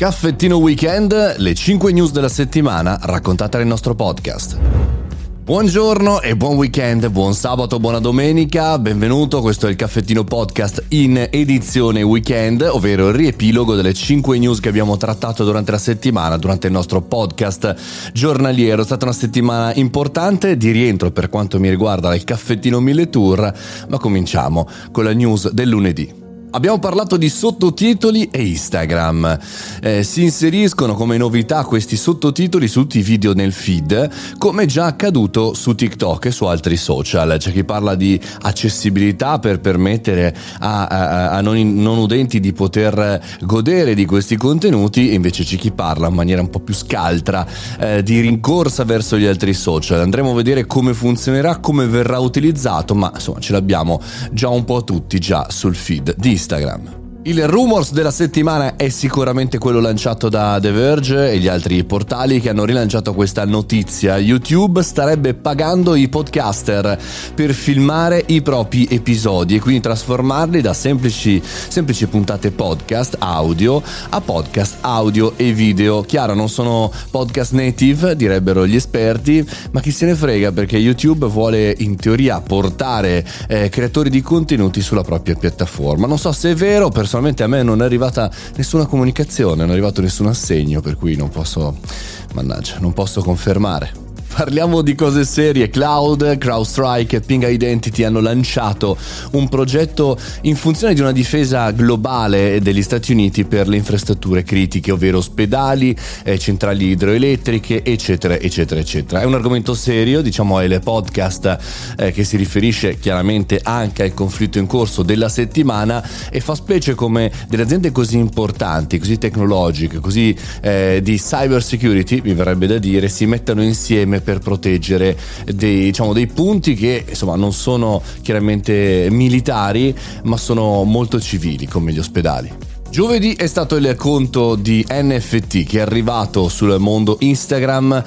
Caffettino Weekend, le 5 news della settimana raccontate nel nostro podcast. Buongiorno e buon weekend, buon sabato, buona domenica, benvenuto, questo è il Caffettino Podcast in edizione weekend, ovvero il riepilogo delle 5 news che abbiamo trattato durante la settimana, durante il nostro podcast giornaliero. È stata una settimana importante di rientro per quanto mi riguarda il Caffettino Mille Tour, ma cominciamo con la news del lunedì. Abbiamo parlato di sottotitoli e Instagram. Eh, si inseriscono come novità questi sottotitoli su tutti i video nel feed, come già accaduto su TikTok e su altri social. C'è chi parla di accessibilità per permettere a, a, a non, non, udenti di poter godere di questi contenuti, invece c'è chi parla in maniera un po' più scaltra eh, di rincorsa verso gli altri social. Andremo a vedere come funzionerà, come verrà utilizzato, ma insomma ce l'abbiamo già un po' tutti già sul feed di Instagram. Il rumors della settimana è sicuramente quello lanciato da The Verge e gli altri portali che hanno rilanciato questa notizia. YouTube starebbe pagando i podcaster per filmare i propri episodi e quindi trasformarli da semplici, semplici puntate podcast audio a podcast audio e video. Chiaro, non sono podcast native, direbbero gli esperti, ma chi se ne frega perché YouTube vuole in teoria portare eh, creatori di contenuti sulla propria piattaforma. Non so se è vero, per personalmente a me non è arrivata nessuna comunicazione, non è arrivato nessun assegno, per cui non posso, mannaggia, non posso confermare. Parliamo di cose serie. Cloud, CrowdStrike e Ping Identity hanno lanciato un progetto in funzione di una difesa globale degli Stati Uniti per le infrastrutture critiche, ovvero ospedali, eh, centrali idroelettriche, eccetera, eccetera, eccetera. È un argomento serio, diciamo, è il podcast eh, che si riferisce chiaramente anche al conflitto in corso della settimana e fa specie come delle aziende così importanti, così tecnologiche, così eh, di cyber security, mi verrebbe da dire, si mettano insieme per proteggere dei, diciamo, dei punti che insomma non sono chiaramente militari ma sono molto civili come gli ospedali. Giovedì è stato il conto di NFT che è arrivato sul mondo Instagram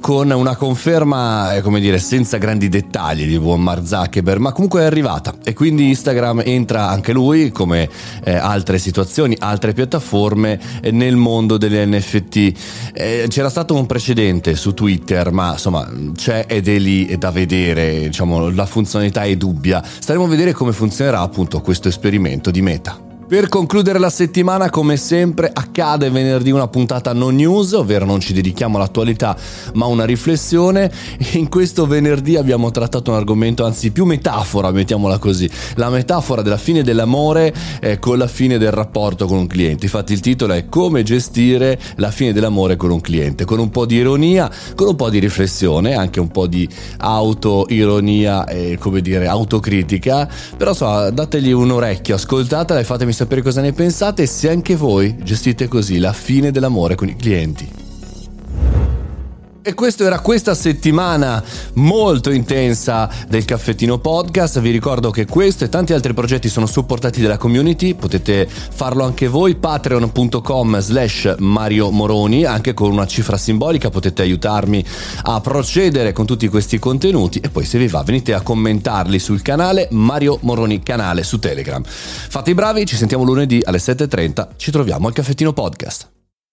con una conferma, eh, come dire, senza grandi dettagli di buon Mark Zuckerberg, ma comunque è arrivata e quindi Instagram entra anche lui, come eh, altre situazioni, altre piattaforme, eh, nel mondo delle NFT. Eh, c'era stato un precedente su Twitter, ma insomma c'è ed è lì da vedere, diciamo, la funzionalità è dubbia. Staremo a vedere come funzionerà appunto questo esperimento di Meta. Per concludere la settimana, come sempre, accade venerdì una puntata non news, ovvero non ci dedichiamo all'attualità ma una riflessione. In questo venerdì abbiamo trattato un argomento, anzi più metafora, mettiamola così, la metafora della fine dell'amore eh, con la fine del rapporto con un cliente. Infatti il titolo è Come gestire la fine dell'amore con un cliente, con un po' di ironia, con un po' di riflessione, anche un po' di autoironia e come dire autocritica. Però so, dategli un orecchio, ascoltatela e fatemi sapere sapere cosa ne pensate e se anche voi gestite così la fine dell'amore con i clienti. E questo era questa settimana molto intensa del Caffettino Podcast. Vi ricordo che questo e tanti altri progetti sono supportati dalla community. Potete farlo anche voi. Patreon.com slash Mario Moroni. Anche con una cifra simbolica potete aiutarmi a procedere con tutti questi contenuti. E poi se vi va venite a commentarli sul canale Mario Moroni canale su Telegram. Fate i bravi, ci sentiamo lunedì alle 7.30. Ci troviamo al Caffettino Podcast.